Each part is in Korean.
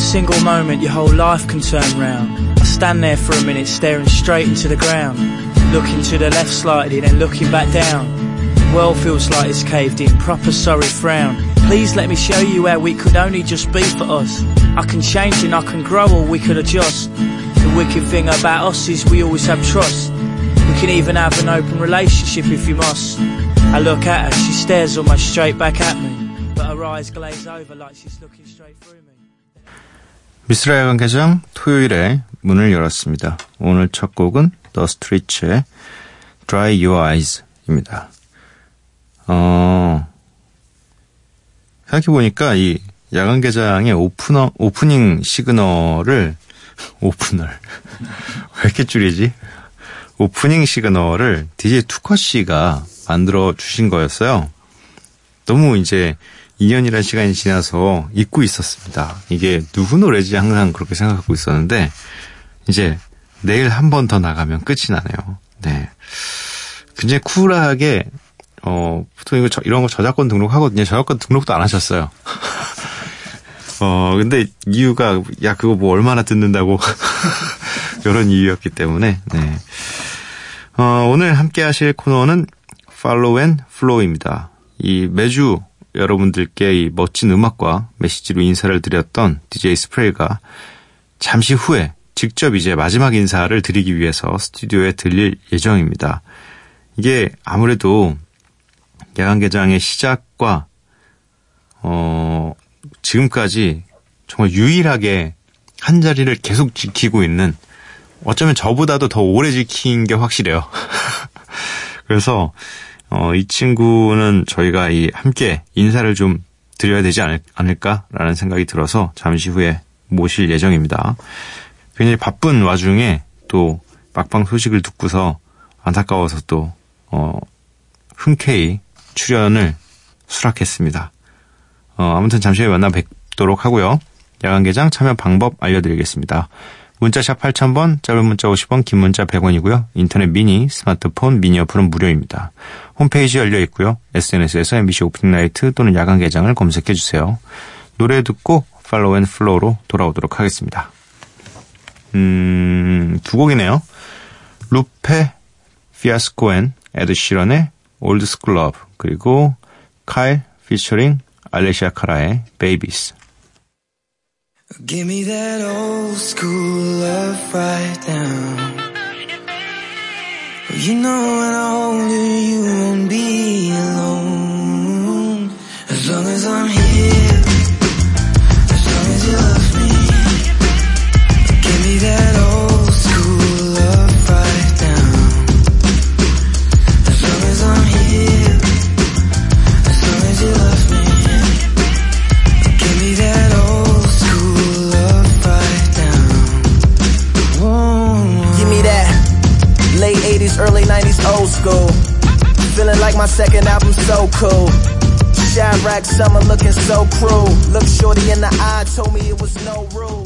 Single moment your whole life can turn round. I stand there for a minute staring straight into the ground. Looking to the left slightly, then looking back down. The World feels like it's caved in, proper sorry frown. Please let me show you where we could only just be for us. I can change and I can grow or we could adjust. The wicked thing about us is we always have trust. We can even have an open relationship if you must. I look at her, she stares almost straight back at me. But her eyes glaze over like she's looking straight through me. 미스라 야간 개장 토요일에 문을 열었습니다. 오늘 첫 곡은 The Streets의 Dry Your Eyes입니다. 어, 생각해보니까 이 야간 개장의 오프너, 오프닝 시그널을, 오프널. 왜 이렇게 줄이지? 오프닝 시그널을 DJ 투커 씨가 만들어 주신 거였어요. 너무 이제 2년이라는 시간이 지나서 잊고 있었습니다. 이게 누구 노래지 항상 그렇게 생각하고 있었는데 이제 내일 한 번 더 나가면 끝이 나네요. 네. 굉장히 쿨하게 어 보통 이거 저, 이런 거 저작권 등록하거든요. 저작권 등록도 안 하셨어요. 어 근데 이유가 야 그거 뭐 얼마나 듣는다고 이런 이유였기 때문에 네. 어 오늘 함께 하실 코너는 Follow and Flow입니다. 이 매주 여러분들께 이 멋진 음악과 메시지로 인사를 드렸던 DJ 스프레이가 잠시 후에 직접 이제 마지막 인사를 드리기 위해서 스튜디오에 들릴 예정입니다. 이게 아무래도 야간 개장의 시작과 어 지금까지 정말 유일하게 한 자리를 계속 지키고 있는 어쩌면 저보다도 더 오래 지킨 게 확실해요. 그래서 어, 이 친구는 저희가 이 함께 인사를 좀 드려야 되지 않을, 않을까라는 생각이 들어서 잠시 후에 모실 예정입니다. 굉장히 바쁜 와중에 또 막방 소식을 듣고서 안타까워서 또, 어, 흔쾌히 출연을 수락했습니다. 어, 아무튼 잠시 후에 만나 뵙도록 하고요. 야간개장 참여 방법 알려드리겠습니다. 문자샵 8000번, 짧은 문자 50원, 긴 문자 100원이고요. 인터넷 미니, 스마트폰, 미니 어플은 무료입니다. 홈페이지 열려 있고요. SNS에서 MBC Open Night 또는 야간 개장을 검색해 주세요. 노래 듣고 Follow and Flow로 돌아오도록 하겠습니다. 음, 두 곡이네요. Lupe Fiasco and Ed Sheeran의 Old School Love 그리고 카일 피처링 알레시아 카라의 베이비스 Give me that old school love right now. You know when I hold you, you won't be alone. As long as I'm here, eye, told me it was no rules.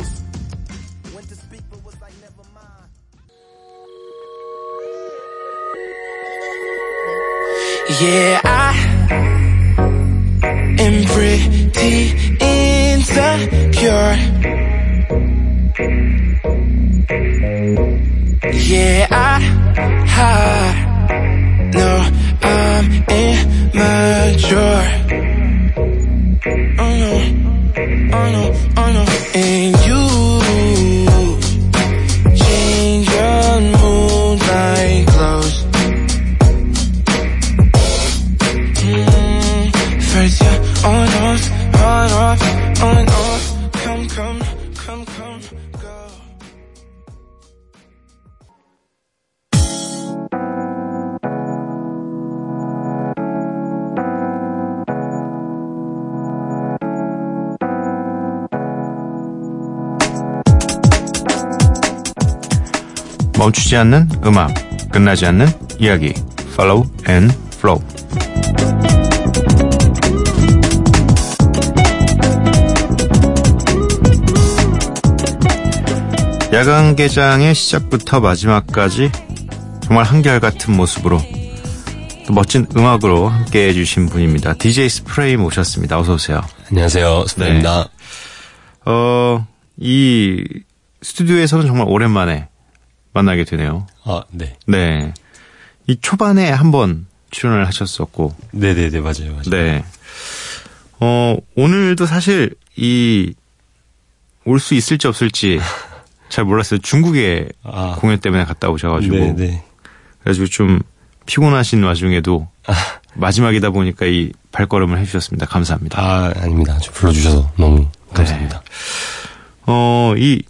멈추지 않는 음악, 끝나지 않는 이야기. Follow and Flow. 야간 개장의 시작부터 마지막까지 정말 한결같은 모습으로 또 멋진 음악으로 함께 해주신 분입니다. DJ 스프레이 모셨습니다. 어서 오세요. 안녕하세요. 스프입니다. 어, 이 스튜디오에서는 정말 오랜만에 만나게 되네요. 아, 네. 네. 이 초반에 한번 출연을 하셨었고, 네네네, 맞아요. 맞아요. 네. 어, 오늘도 사실 이 올 수 있을지 없을지 잘 몰랐어요. 중국에 아. 공연 때문에 갔다 오셔가지고. 네네. 그래가지고 좀 피곤하신 와중에도 아, 마지막이다 보니까 이 발걸음을 해주셨습니다. 감사합니다. 아, 아닙니다. 저 불러주셔서 너무 감사합니다. 어, 이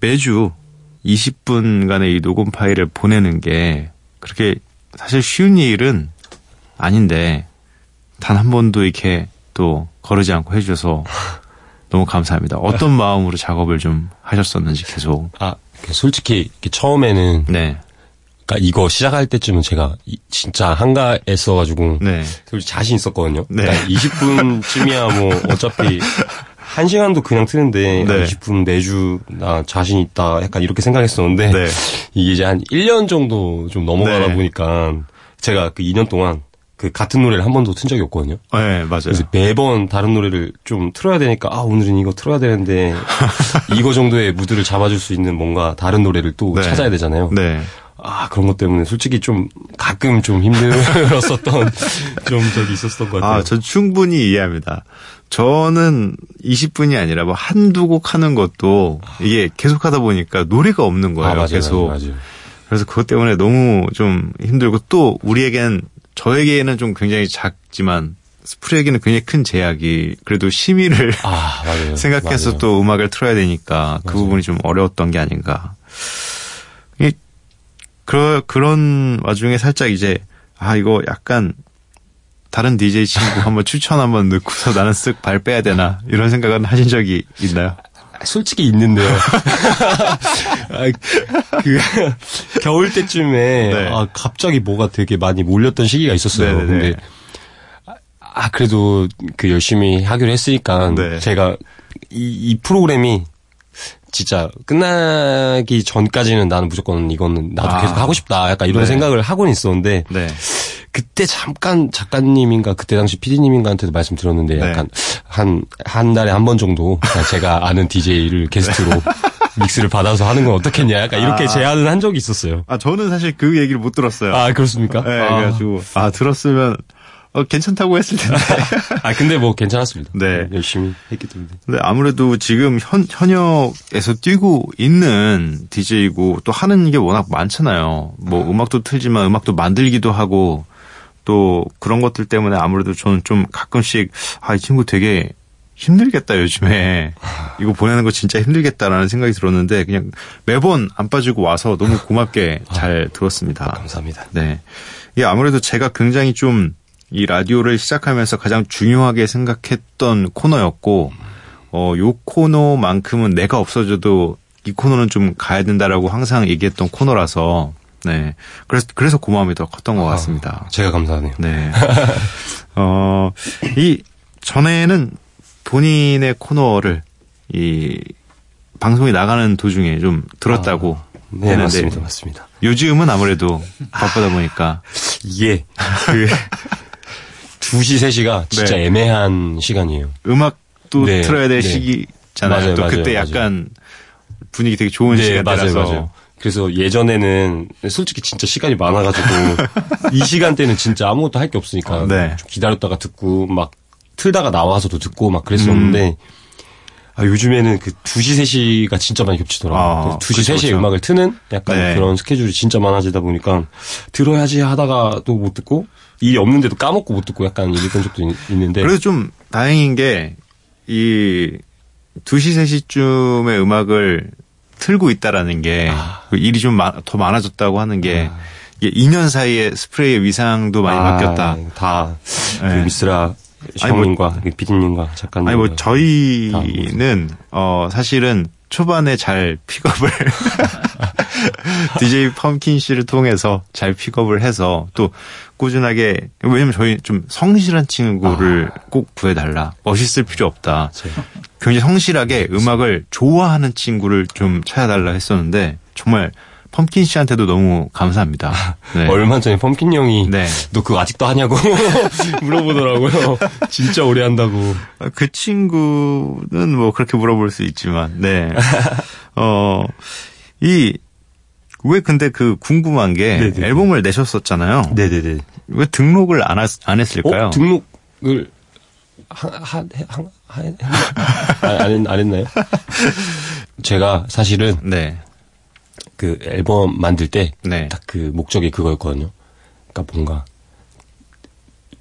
매주 20분간의 이 녹음 파일을 보내는 게 그렇게 사실 쉬운 일은 아닌데 단 한 번도 이렇게 또 거르지 않고 해주셔서 너무 감사합니다. 어떤 마음으로 작업을 좀 하셨었는지 계속. 아, 솔직히 처음에는 네. 그러니까 이거 시작할 때쯤은 제가 이- 진짜 한가했어가지고 네. 솔직히 자신 있었거든요. 네. 그러니까 20분쯤이야 뭐 어차피 한 시간도 그냥 트는데 네. 20분 매주 나 자신 있다 약간 이렇게 생각했었는데 네. 이게 이제 한 1년 정도 좀 넘어가다 네. 보니까 제가 그 2년 동안 그 같은 노래를 한 번도 튼 적이 없거든요. 네, 맞아요. 그래서 매번 다른 노래를 좀 틀어야 되니까 아 오늘은 이거 틀어야 되는데 이거 정도의 무드를 잡아줄 수 있는 뭔가 다른 노래를 또 네. 찾아야 되잖아요. 네. 아 그런 것 때문에 솔직히 좀 가끔 좀 힘들었었던 좀 적이 있었던 것 같아요. 아, 저 충분히 이해합니다. 저는 20분이 아니라 뭐 한두 곡 하는 것도 이게 계속 하다 보니까 노래가 없는 거예요. 아, 맞아요, 계속. 맞아요, 맞아요. 그래서 그것 때문에 너무 좀 힘들고 또 우리에겐 저에게는 좀 굉장히 작지만 스프레에게는 굉장히 큰 제약이 그래도 심의를 아 맞아요. 생각해서 맞아요. 또 음악을 틀어야 되니까 그 부분이 좀 어려웠던 게 아닌가. 이 그러, 그런 와중에 살짝 이제 아 이거 약간 다른 DJ 친구 한번 추천 한번 넣고서 나는 쓱 발 빼야 되나 이런 생각은 하신 적이 있나요? 솔직히 있는데요. 아, 그 겨울 때쯤에 네. 아, 갑자기 뭐가 되게 많이 몰렸던 시기가 있었어요. 네네네. 근데 아 그래도 그 열심히 하기로 했으니까 네. 제가 이, 이 프로그램이 진짜 끝나기 전까지는 나는 무조건 이거는 나도 아. 계속 하고 싶다. 약간 이런 네. 생각을 하고는 있었는데 네. 그때 잠깐 작가님인가 그때 당시 PD님인가한테도 말씀드렸는데 네. 약간 한한 달에 한 번 정도 제가 아는 DJ를 게스트로 믹스를 받아서 하는 건 어떻겠냐 약간 이렇게 아. 제안을 한 적이 있었어요. 아 저는 사실 그 얘기를 못 들었어요. 아 그렇습니까? 네, 아. 그래가지고 아 들었으면 어, 괜찮다고 했을 텐데. 아 근데 뭐 괜찮았습니다. 네. 열심히 했기 때문에. 근데 아무래도 지금 현, 현역에서 뛰고 있는 DJ고 또 하는 게 워낙 많잖아요. 뭐 음악도 틀지만 음악도 만들기도 하고 또 그런 것들 때문에 아무래도 저는 좀 가끔씩 아, 이 친구 되게 힘들겠다 요즘에 이거 보내는 거 진짜 힘들겠다라는 생각이 들었는데 그냥 매번 안 빠지고 와서 너무 고맙게 잘 들었습니다. 감사합니다. 네. 이게 아무래도 제가 굉장히 좀 이 라디오를 시작하면서 가장 중요하게 생각했던 코너였고, 어, 요 코너만큼은 내가 없어져도 이 코너는 좀 가야 된다라고 항상 얘기했던 코너라서, 네. 그래서, 그래서 고마움이 더 컸던 것 같습니다. 제가 감사하네요. 네. 어, 이, 전에는 본인의 코너를 이, 방송이 나가는 도중에 좀 들었다고 네 했는데 맞습니다, 맞습니다. 요즘은 아무래도 바쁘다 보니까 이게 그 2시 3시가 진짜 네. 애매한 시간이에요. 음악도 네, 틀어야 될 네. 시기잖아요. 맞아요, 또 맞아요, 그때 맞아요. 약간 분위기 되게 좋은 시간대라서 그래서 예전에는 솔직히 진짜 시간이 많아가지고 이 시간대는 진짜 아무것도 할 게 없으니까 네. 좀 기다렸다가 듣고 막 틀다가 나와서도 듣고 막 그랬었는데 아, 요즘에는 그 2시, 3시가 진짜 많이 겹치더라고요. 아, 2시, 그쵸, 3시에 그쵸. 음악을 트는 약간 네. 그런 스케줄이 진짜 많아지다 보니까 들어야지 하다가 또 못 듣고 일이 없는데도 까먹고 못 듣고 약간 이랬던 적도 있, 있는데 그래도 좀 다행인 게 이 2시 3시쯤에 음악을 틀고 있다라는 게 아. 그 일이 좀 더 많아졌다고 하는 게 이게 2년 사이에 스프레이의 위상도 많이 아, 바뀌었다. 다, 그 네. 미스라 아니, 뭐- 형님과 그 피디님과 작가님. 아니 뭐 저희는 어 사실은 초반에 잘 픽업을 DJ 펌킨 씨를 통해서 잘 픽업을 해서 또 꾸준하게 왜냐면 저희 좀 성실한 친구를 꼭 구해달라. 멋있을 필요 없다. 굉장히 성실하게 음악을 좋아하는 친구를 좀 찾아달라 했었는데 정말 펌킨 씨한테도 너무 감사합니다. 네. 얼마 전에 펌킨 형이 네. 너 그거 아직도 하냐고 물어보더라고요. 진짜 오래 한다고. 그 친구는 뭐 그렇게 물어볼 수 있지만, 네. 어, 이, 왜 근데 그 궁금한 게 네네. 앨범을 내셨었잖아요. 네네네. 왜 등록을 안, 하, 안 했을까요? 어? 등록을 한, 한, 한, 한, 안, 안, 했- 안 했 나요? 제가 사실은 네. 그 앨범 만들 때 네. 딱그 목적이 그거였거든요. 그러니까 뭔가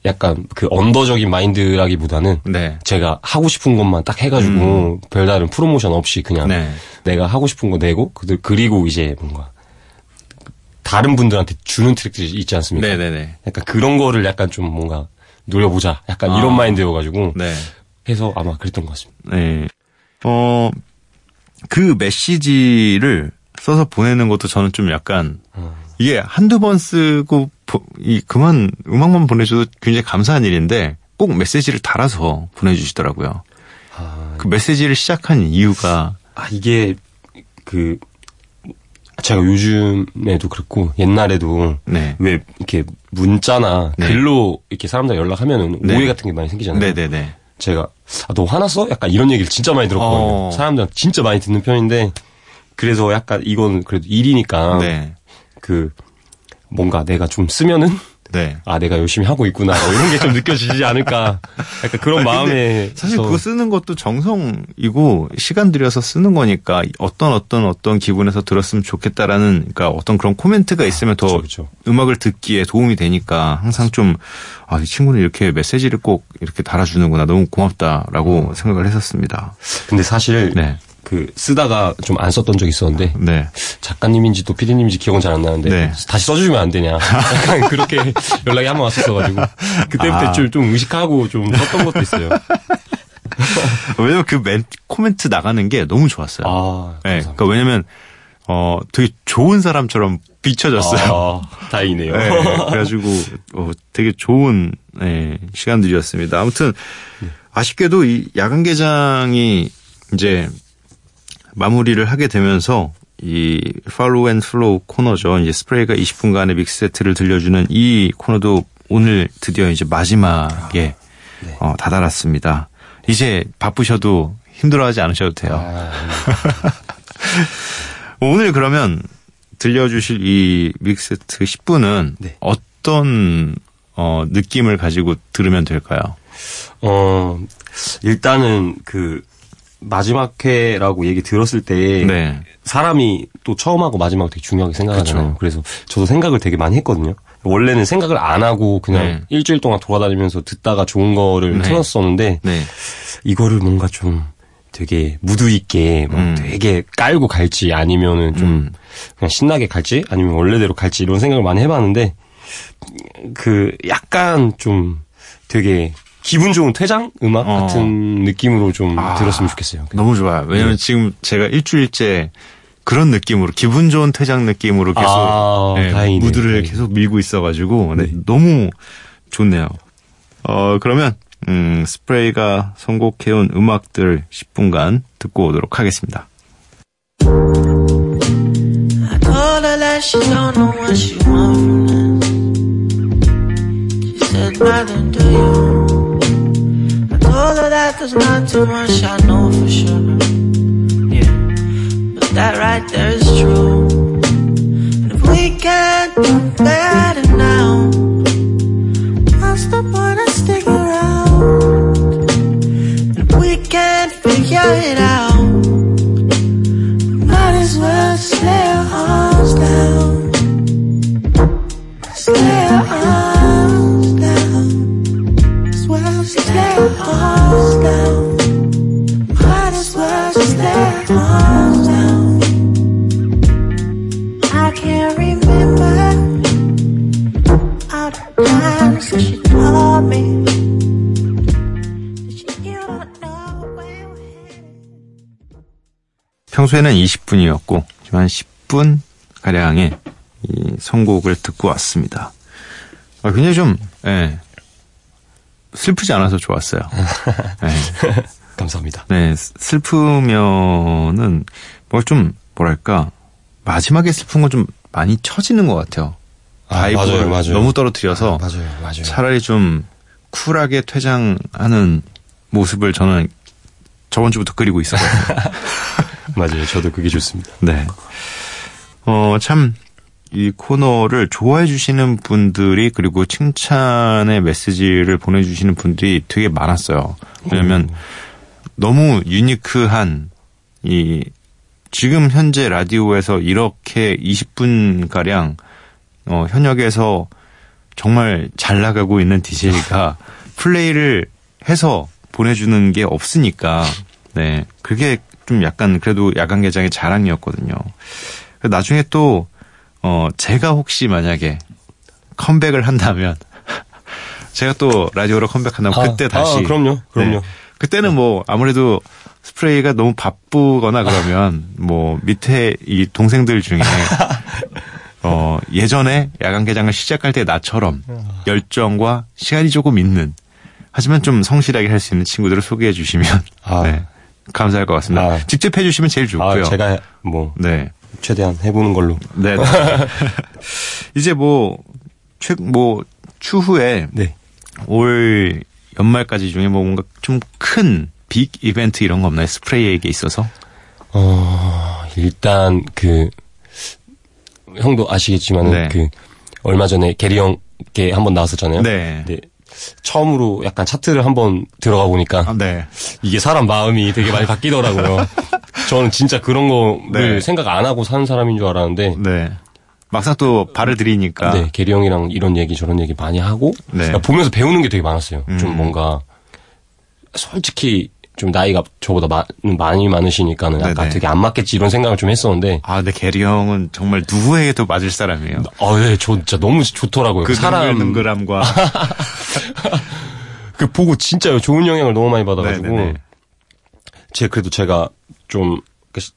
약간 그 언더적인 마인드라기보다는 네. 제가 하고 싶은 것만 딱 해가지고 별다른 프로모션 없이 그냥 네. 내가 하고 싶은 거 내고 그- 그리고 이제 뭔가 다른 분들한테 주는 트랙들이 있지 않습니까? 네네네. 약간 그런 거를 약간 좀 뭔가 노려보자. 약간 아. 이런 마인드여가지고 네. 해서 아마 그랬던 것 같습니다. 네. 어, 그 메시지를 써서 보내는 것도 저는 좀 약간, 이게 한두 번 쓰고, 보- 이, 그만, 음악만 보내줘도 굉장히 감사한 일인데, 꼭 메시지를 달아서 보내주시더라고요. 그 메시지를 시작한 이유가, 아 이게 그 제가 요즘에도 그렇고 옛날에도 네. 왜 이렇게 문자나 네. 글로 이렇게 사람들 연락하면은 네. 오해 같은 게 많이 생기잖아요. 네네네. 제가 아, 너 화났어? 약간 이런 얘기를 진짜 많이 들었거든요. 어. 사람들한테 진짜 많이 듣는 편인데 그래서 약간 이건 그래도 일이니까 네. 그 뭔가 내가 좀 쓰면은 네. 아 내가 열심히 하고 있구나 뭐 이런 게 좀 느껴지지 않을까 약간 그런 마음에 사실 서- 그거 쓰는 것도 정성이고 시간 들여서 쓰는 거니까 어떤 어떤 어떤 기분에서 들었으면 좋겠다라는 그러니까 어떤 그런 코멘트가 있으면 더 그쵸, 그쵸. 음악을 듣기에 도움이 되니까 항상 좀 아, 이 친구는 이렇게 메시지를 꼭 이렇게 달아주는구나 너무 고맙다라고 생각을 했었습니다. 근데 사실 네. 그 쓰다가 좀 안 썼던 적이 있었는데 네. 작가님인지 또 PD님인지 기억은 잘 안 나는데 네. 다시 써주면 안 되냐 약간 그렇게 연락이 한 번 왔었어가지고 그때부터 아. 좀, 좀 의식하고 좀 썼던 것도 있어요. 왜냐면 그 멘, 코멘트 나가는 게 너무 좋았어요. 아, 네. 그러니까 왜냐면 어 되게 좋은 사람처럼 비춰졌어요. 아, 다행이네요. 네, 그래가지고 어, 되게 좋은 네, 시간들이었습니다. 아무튼 아쉽게도 이 야간 개장이 이제 마무리를 하게 되면서 이 Follow and Flow 코너죠. 이제 스프레이가 20분간의 mix set를 들려주는 이 코너도 오늘 드디어 이제 마지막에 어, 다다랐습니다. 이제 바쁘셔도 힘들어하지 않으셔도 돼요. 아, 오늘 그러면 들려주실 이 mix set 10분은 네. 어떤 어, 느낌을 가지고 들으면 될까요? 어, 일단은 그 마지막 회라고 얘기 들었을 때 네. 사람이 또 처음하고 마지막 되게 중요하게 생각하잖아요. 그쵸. 그래서 저도 생각을 되게 많이 했거든요. 원래는 생각을 안 하고 그냥 네. 일주일 동안 돌아다니면서 듣다가 좋은 거를 네. 틀었었는데 네. 이거를 뭔가 좀 되게 무드 있게 막 음. 되게 깔고 갈지 아니면은 좀 음. 그냥 신나게 갈지 아니면 원래대로 갈지 이런 생각을 많이 해봤는데 그 약간 좀 되게 기분 좋은 퇴장 음악 어. 같은 느낌으로 좀 아. 들었으면 좋겠어요. 너무 좋아요. 왜냐면 지금 제가 일주일째 그런 느낌으로 기분 좋은 퇴장 느낌으로 계속 아, 네, 다행이네요. 무드를 다행이네요. 계속 밀고 있어가지고 네, 네. 너무 좋네요. 어 그러면 음, 스프레이가 선곡해온 음악들 10분간 듣고 오도록 하겠습니다. Her that there's not too much I know for sure. Yeah, but that right there is true. And if we can't do better now, what's the point 평소에는 20분이었고 한 10분 가량의 이 선곡을 듣고 왔습니다. 아, 굉장히 좀 예, 슬프지 않아서 좋았어요. 예. 감사합니다. 네, 슬프면은 뭘 좀 뭐랄까 마지막에 슬픈 건 좀 많이 처지는 것 같아요. 아, 바이브를 맞아요, 맞아요. 너무 떨어뜨려서 맞아요, 맞아요. 차라리 좀 쿨하게 퇴장하는 모습을 저는 저번 주부터 그리고 있었거든요. 맞아요. 저도 그게 좋습니다. 네. 어, 참, 이 코너를 좋아해 주시는 분들이 그리고 칭찬의 메시지를 보내주시는 분들이 되게 많았어요. 왜냐면 너무 유니크한 이 지금 현재 라디오에서 이렇게 20분 가량 어, 현역에서 정말 잘 나가고 있는 DJ가 플레이를 해서 보내주는 게 없으니까, 네. 그게 좀 약간 그래도 야간 개장의 자랑이었거든요. 나중에 또, 어, 제가 혹시 만약에 컴백을 한다면, 제가 또 라디오로 컴백한다면 아, 그때 다시. 아, 그럼요, 그럼요. 네. 그때는 뭐 아무래도 스프레이가 너무 바쁘거나 그러면 뭐 밑에 이 동생들 중에 어 예전에 야간 개장을 시작할 때 나처럼 열정과 시간이 조금 있는 하지만 좀 성실하게 할 수 있는 친구들을 소개해 주시면 아. 네, 감사할 것 같습니다. 아. 직접 해 주시면 제일 좋고요. 아, 제가 뭐 네. 최대한 해보는 걸로. 네. 네. 이제 뭐, 최, 뭐, 추후에 네. 올 연말까지 중에 뭐 뭔가 좀 큰 빅 이벤트 이런 거 없나요? 스프레이에게 있어서? 어, 일단 그 형도 아시겠지만은 네. 그 얼마 전에 게리 형께 한번 나왔었잖아요. 네. 처음으로 약간 차트를 한번 들어가 보니까 아, 네. 이게 사람 마음이 되게 많이 바뀌더라고요. 저는 진짜 그런 거를 네. 생각 안 하고 사는 사람인 줄 알았는데 네. 막상 또 발을 들이니까. 네, 게리 형이랑 이런 얘기 저런 얘기 많이 하고 네. 그러니까 보면서 배우는 게 되게 많았어요. 음. 좀 뭔가 솔직히 좀 나이가 저보다 마- 많이 많으시니까는 약간 네네. 되게 안 맞겠지 이런 생각을 좀 했었는데 아, 근데 게리 형은 정말 누구에게도 맞을 사람이에요. 아, 네, 저 진짜 너무 좋더라고요. 그 사람 능글능글함과. 그 보고 진짜 좋은 영향을 너무 많이 받아가지고 네네네. 제 그래도 제가 좀그 시-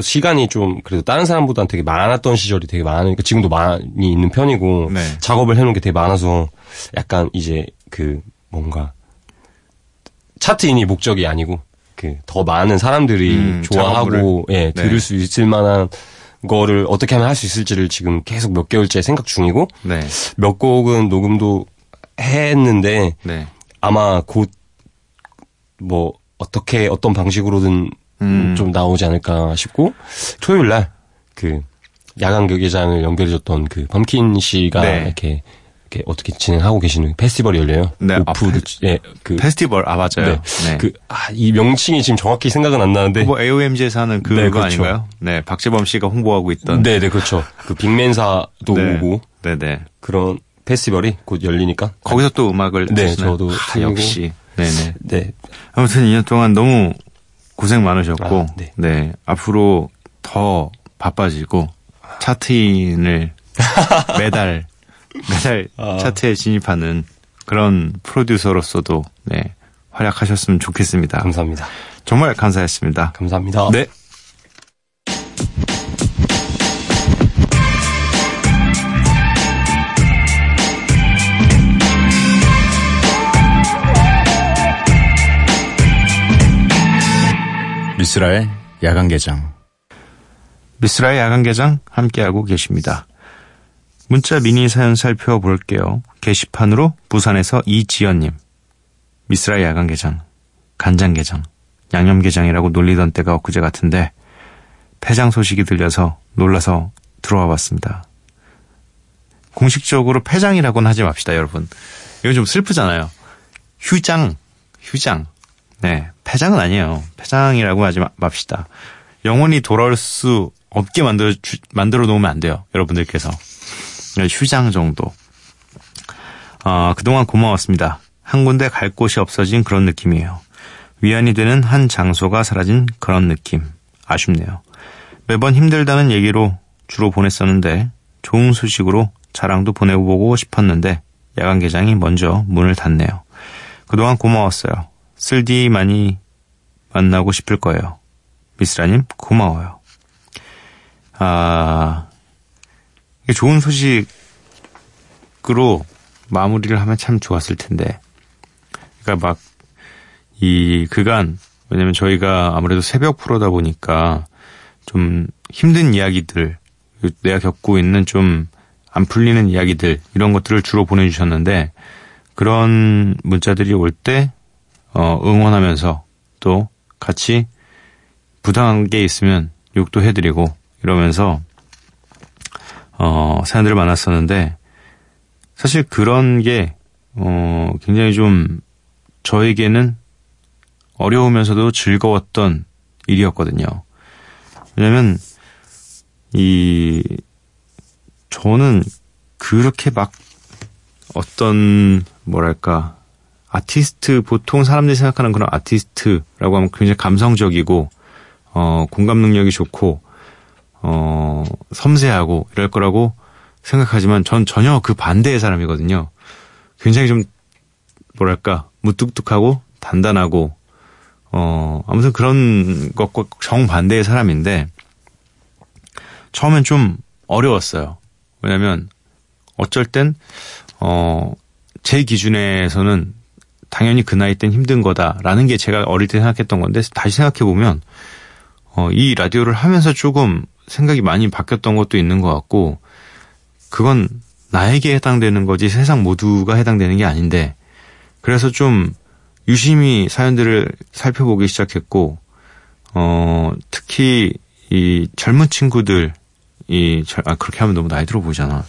시간이 좀 그래도 다른 사람보다는 되게 많았던 시절이 되게 많으니까 지금도 많이 있는 편이고 네. 작업을 해놓은 게 되게 많아서 약간 이제 그 뭔가 차트인이 목적이 아니고 그 더 많은 사람들이 음, 좋아하고 작업을. 예 네. 들을 수 있을 만한 거를 어떻게 하면 할 수 있을지를 지금 계속 몇 개월째 생각 중이고 네. 몇 곡은 녹음도 했는데 네. 아마 곧 뭐 어떻게 어떤 방식으로든 음. 좀 나오지 않을까 싶고 토요일 날 그 야간 경기장을 연결해줬던 그 범킨 씨가 네. 이렇게 이렇게 어떻게 진행하고 계시는 페스티벌이 열려요. 네, 아, 오프 페- 예, 그 페스티벌, 아, 맞아요. 네. 그, 아, 이 명칭이 지금 정확히 생각은 안 나는데. 뭐 AOMG에서 하는 그거 네, 그렇죠. 아닌가요? 네, 박재범 씨가 홍보하고 있던. 네, 네, 그렇죠. 그 빅맨사도 네. 오고 네 네. 그런 페스티벌이 곧 열리니까. 거기서 또 음악을 네, 하시나요? 저도 아, 틀고. 역시. 네네. 네. 아무튼 2년 동안 너무 고생 많으셨고, 아, 네. 네. 앞으로 더 바빠지고, 차트인을 매달, 매달 아. 차트에 진입하는 그런 프로듀서로서도, 네, 활약하셨으면 좋겠습니다. 감사합니다. 정말 감사했습니다. 감사합니다. 네. 미스라의 야간 개장. 미스라의 야간 개장 함께하고 계십니다. 문자 미니 사연 살펴볼게요. 게시판으로 부산에서 이지연님. 미스라의 야간 개장. 간장 게장, 양념 게장이라고 놀리던 때가 엊그제 같은데 폐장 소식이 들려서 놀라서 들어와 봤습니다. 공식적으로 폐장이라고는 하지 맙시다, 여러분. 이거 좀 슬프잖아요. 휴장, 휴장. 네, 폐장은 아니에요. 폐장이라고 하지 마- 맙시다. 영원히 돌아올 수 없게 만들어 주- 만들어 놓으면 안 돼요, 여러분들께서. 네, 휴장 정도. 아, 그동안 고마웠습니다. 한 군데 갈 곳이 없어진 그런 느낌이에요. 위안이 되는 한 장소가 사라진 그런 느낌. 아쉽네요. 매번 힘들다는 얘기로 주로 보냈었는데 좋은 소식으로 자랑도 보내보고 싶었는데 야간 개장이 먼저 문을 닫네요. 그동안 고마웠어요. 쓸디 많이 만나고 싶을 거예요. 미스라님, 고마워요. 아, 좋은 소식으로 마무리를 하면 참 좋았을 텐데. 그러니까 막, 이 그간, 왜냐면 저희가 아무래도 새벽 프로다 보니까 좀 힘든 이야기들, 내가 겪고 있는 좀 안 풀리는 이야기들, 이런 것들을 주로 보내주셨는데, 그런 문자들이 올 때, 어, 응원하면서 또 같이 부당한 게 있으면 욕도 해드리고 이러면서 어, 사연들을 만났었는데 사실 그런 게 어, 굉장히 좀 저에게는 어려우면서도 즐거웠던 일이었거든요. 왜냐면 이 저는 그렇게 막 어떤 뭐랄까 아티스트 보통 사람들이 생각하는 그런 아티스트라고 하면 굉장히 감성적이고 어 공감 능력이 좋고 어 섬세하고 이럴 거라고 생각하지만 전 전혀 그 반대의 사람이거든요. 굉장히 좀 뭐랄까 무뚝뚝하고 단단하고 어 아무튼 그런 것과 정반대의 사람인데 처음엔 좀 어려웠어요. 왜냐면 어쩔 땐 어 제 기준에서는 당연히 그 나이 땐 힘든 거다라는 게 제가 어릴 때 생각했던 건데 다시 생각해 보면 어, 이 라디오를 하면서 조금 생각이 많이 바뀌었던 것도 있는 것 같고 그건 나에게 해당되는 거지 세상 모두가 해당되는 게 아닌데 그래서 좀 유심히 사연들을 살펴보기 시작했고 어 특히 이 젊은 친구들 이아 그렇게 하면 너무 나이 들어 보이잖아.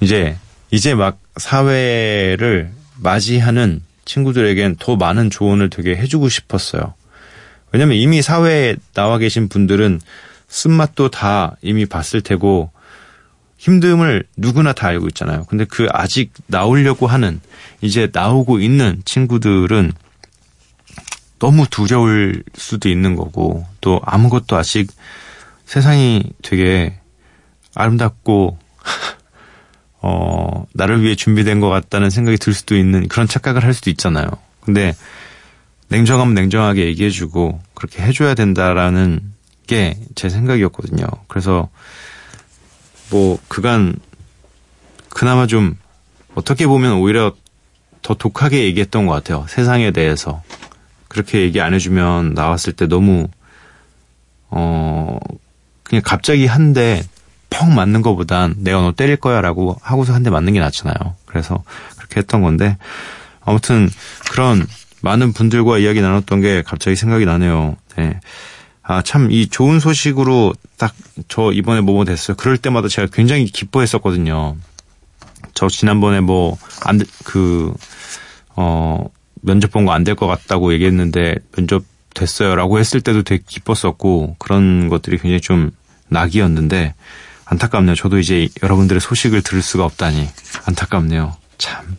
이제 이제 막 사회를 맞이하는 친구들에겐 더 많은 조언을 되게 해주고 싶었어요. 왜냐면 이미 사회에 나와 계신 분들은 쓴맛도 다 이미 봤을 테고 힘듦을 누구나 다 알고 있잖아요. 근데 그 아직 나오려고 하는 이제 나오고 있는 친구들은 너무 두려울 수도 있는 거고 또 아무것도 아직 세상이 되게 아름답고 어, 나를 위해 준비된 것 같다는 생각이 들 수도 있는 그런 착각을 할 수도 있잖아요. 근데 냉정하면 냉정하게 얘기해주고 그렇게 해줘야 된다라는 게 제 생각이었거든요. 그래서 뭐 그간 그나마 좀 어떻게 보면 오히려 더 독하게 얘기했던 것 같아요. 세상에 대해서 그렇게 얘기 안 해주면 나왔을 때 너무 어 그냥 갑자기 한데 펑 맞는 것보단 내가 너 때릴 거야라고 하고서 한 대 맞는 게 낫잖아요. 그래서 그렇게 했던 건데 아무튼 그런 많은 분들과 이야기 나눴던 게 갑자기 생각이 나네요. 네. 아, 참, 이 좋은 소식으로 딱 저 이번에 뭐뭐 됐어요. 그럴 때마다 제가 굉장히 기뻐했었거든요. 저 지난번에 뭐, 안, 그, 어, 면접 본 거 안 될 것 같다고 얘기했는데 면접 됐어요 라고 했을 때도 되게 기뻤었고 그런 것들이 굉장히 좀 낙이었는데 안타깝네요. 저도 이제 여러분들의 소식을 들을 수가 없다니 안타깝네요. 참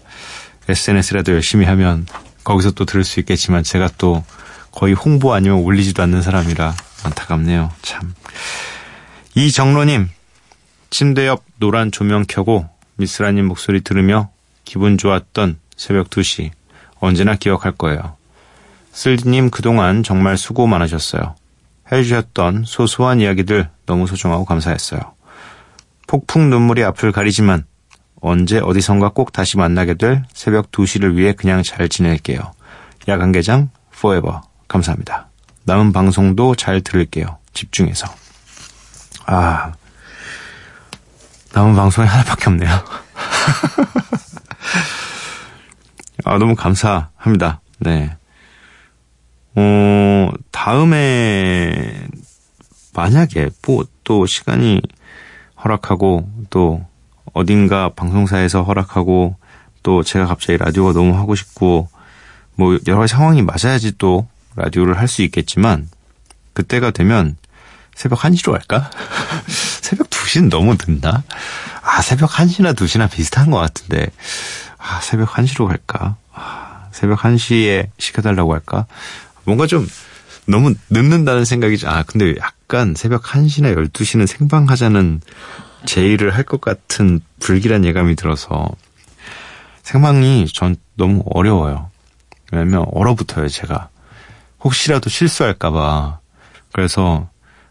SNS라도 열심히 하면 거기서 또 들을 수 있겠지만 제가 또 거의 홍보 아니면 올리지도 않는 사람이라 안타깝네요. 참. 이정로님, 침대 옆 노란 조명 켜고 미스라님 목소리 들으며 기분 좋았던 새벽 2시 언제나 기억할 거예요. 쓸디님 그동안 정말 수고 많으셨어요. 해주셨던 소소한 이야기들 너무 소중하고 감사했어요. 폭풍 눈물이 앞을 가리지만 언제 어디선가 꼭 다시 만나게 될 새벽 2시를 위해 그냥 잘 지낼게요. 야간개장 forever. 감사합니다. 남은 방송도 잘 들을게요. 집중해서. 아, 남은 방송이 하나밖에 없네요. 아, 너무 감사합니다. 네. 어, 다음에, 만약에, 뭐, 또 시간이 허락하고, 또, 어딘가 방송사에서 허락하고, 또 제가 갑자기 라디오가 너무 하고 싶고, 뭐, 여러 가지 상황이 맞아야지 또 라디오를 할 수 있겠지만, 그때가 되면 새벽 1시로 할까? 새벽 2시는 너무 늦나? 아, 새벽 1시나 2시나 비슷한 것 같은데, 아, 새벽 1시로 갈까? 아, 새벽 1시에 시켜달라고 할까? 뭔가 좀 너무 늦는다는 생각이, 아, 근데 약간 새벽 1시나 12시는 생방 하자는 제의를 할 것 같은 불길한 예감이 들어서 생방이 전 너무 어려워요. 왜냐면 얼어붙어요, 제가. 혹시라도 실수할까봐. 그래서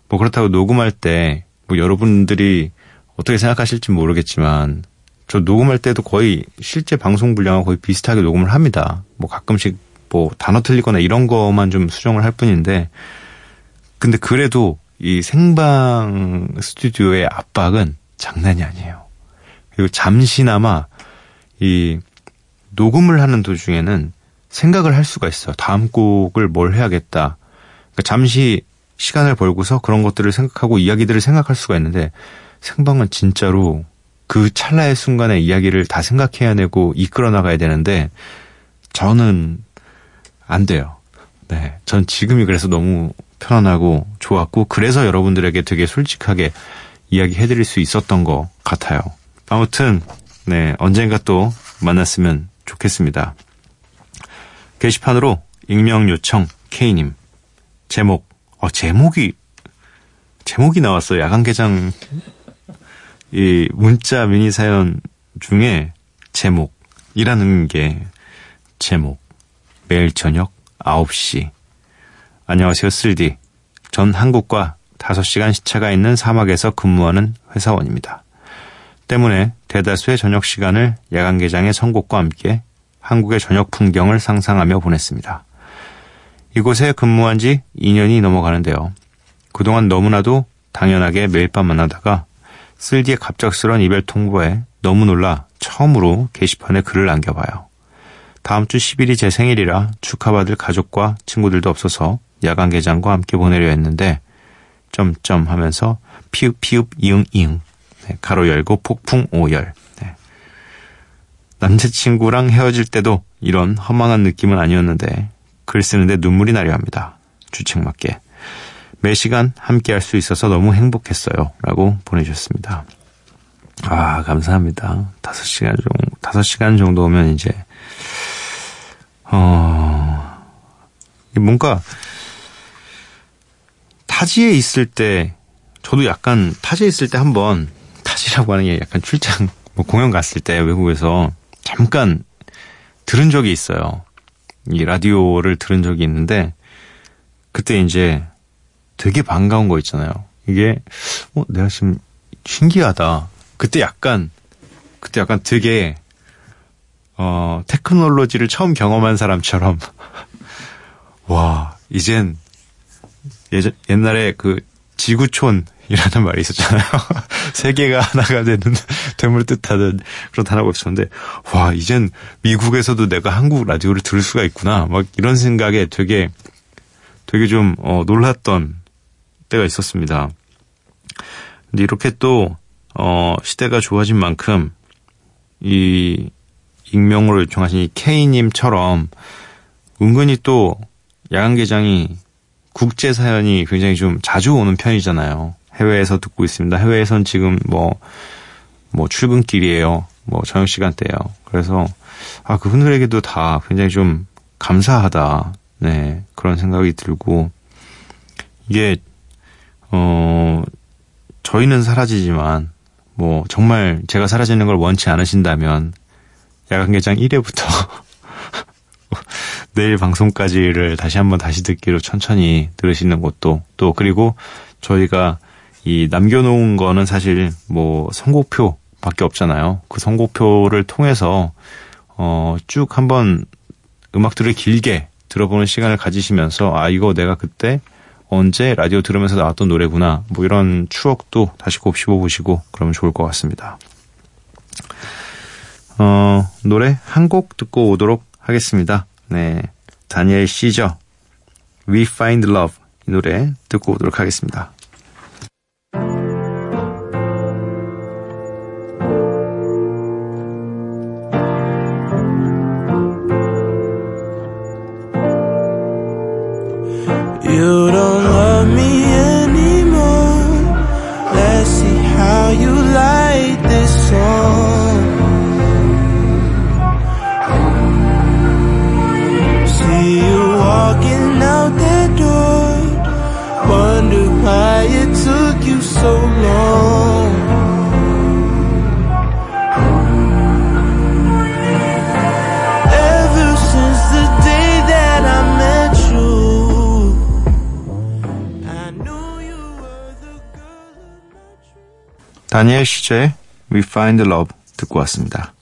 뭐 그렇다고 녹음할 때 뭐 여러분들이 어떻게 생각하실지 모르겠지만 저 녹음할 때도 거의 실제 방송 분량과 거의 비슷하게 녹음을 합니다. 뭐 가끔씩 뭐 단어 틀리거나 이런 거만 좀 수정을 할 뿐인데 근데 그래도 이 생방 스튜디오의 압박은 장난이 아니에요. 그리고 잠시나마 이 녹음을 하는 도중에는 생각을 할 수가 있어요. 다음 곡을 뭘 해야겠다. 그러니까 잠시 시간을 벌고서 그런 것들을 생각하고 이야기들을 생각할 수가 있는데 생방은 진짜로 그 찰나의 순간에 이야기를 다 생각해야 내고 이끌어 나가야 되는데 저는 안 돼요. 네. 전 지금이 그래서 너무 편안하고 좋았고 그래서 여러분들에게 되게 솔직하게 이야기 해 드릴 수 있었던 것 같아요. 아무튼 네, 언젠가 또 만났으면 좋겠습니다. 게시판으로 익명 요청 K님 제목 어 제목이 제목이 나왔어요. 야간 개장 이 문자 미니 사연 중에 제목이라는 게 제목 매일 저녁 9시 안녕하세요 쓸디 전 한국과 5시간 시차가 있는 사막에서 근무하는 회사원입니다. 때문에 대다수의 저녁 시간을 야간 개장의 선곡과 함께 한국의 저녁 풍경을 상상하며 보냈습니다. 이곳에 근무한 지 2년이 넘어가는데요. 그동안 너무나도 당연하게 매일 밤 만나다가 쓸디의 갑작스런 이별 통보에 너무 놀라 처음으로 게시판에 글을 남겨봐요. 다음 주 10일이 제 생일이라 축하받을 가족과 친구들도 없어서 야간 개장과 함께 보내려 했는데 점점 하면서 피읍 피읍 이응 이응 네, 가로 열고 폭풍 오열 네. 남자친구랑 헤어질 때도 이런 허망한 느낌은 아니었는데 글 쓰는데 눈물이 나려 합니다. 주책맞게 매 시간 함께 할 수 있어서 너무 행복했어요. 라고 보내주셨습니다. 아, 감사합니다. 다섯 시간 정도, 다섯 시간 정도면 이제, 어, 뭔가, 타지에 있을 때, 저도 약간 타지에 있을 때 한번, 타지라고 하는 게 약간 출장, 뭐 공연 갔을 때 외국에서 잠깐 들은 적이 있어요. 이 라디오를 들은 적이 있는데, 그때 이제 되게 반가운 거 있잖아요. 이게, 어, 내가 지금 신기하다. 그때 약간, 그때 약간 되게, 어, 테크놀로지를 처음 경험한 사람처럼, 와, 이젠, 예전, 옛날에 그 지구촌이라는 말이 있었잖아요. 세계가 하나가 되는 됨을 뜻하는 그런 단어가 있었는데, 와, 이젠 미국에서도 내가 한국 라디오를 들을 수가 있구나. 막 이런 생각에 되게, 되게 좀, 어, 놀랐던 때가 있었습니다. 근데 이렇게 또, 어, 시대가 좋아진 만큼, 이, 익명으로 요청하신 이 K님처럼, 은근히 또, 야간 개장이, 국제 사연이 굉장히 좀 자주 오는 편이잖아요. 해외에서 듣고 있습니다. 해외에선 지금 뭐, 뭐, 출근길이에요. 뭐, 저녁 시간대예요. 그래서, 아, 그분들에게도 다 굉장히 좀 감사하다. 네, 그런 생각이 들고, 이게 어, 저희는 사라지지만, 뭐, 정말 제가 사라지는 걸 원치 않으신다면, 야간 개장 1회부터 내일 방송까지를 다시 한번 다시 듣기로 천천히 들으시는 것도, 또, 그리고 저희가 이 남겨놓은 거는 사실 뭐 선곡표 밖에 없잖아요. 그 선곡표를 통해서, 어, 쭉 한번 음악들을 길게 들어보는 시간을 가지시면서, 아, 이거 내가 그때 언제 라디오 들으면서 나왔던 노래구나. 뭐 이런 추억도 다시 곱씹어 보시고 그러면 좋을 것 같습니다. 어, 노래 한 곡 듣고 오도록 하겠습니다. 네. 다니엘 시저 We Find Love 이 노래 듣고 오도록 하겠습니다. Daniel Caesar의 We Find Love 듣고 왔습니다.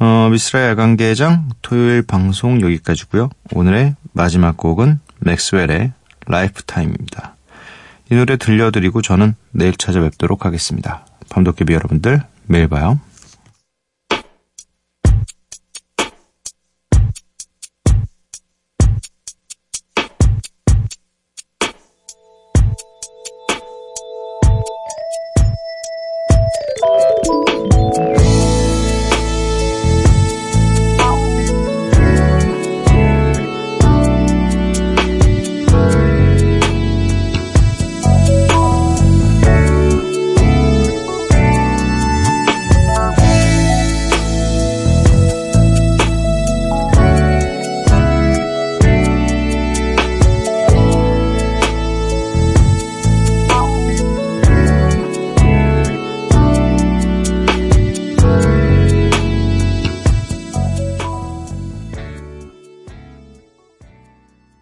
어, 미스라 야간 개장 토요일 방송 여기까지고요. 오늘의 마지막 곡은 Maxwell의 Lifetime입니다. 이 노래 들려드리고 저는 내일 찾아뵙도록 하겠습니다. 밤도깨비 여러분들 내일 봐요.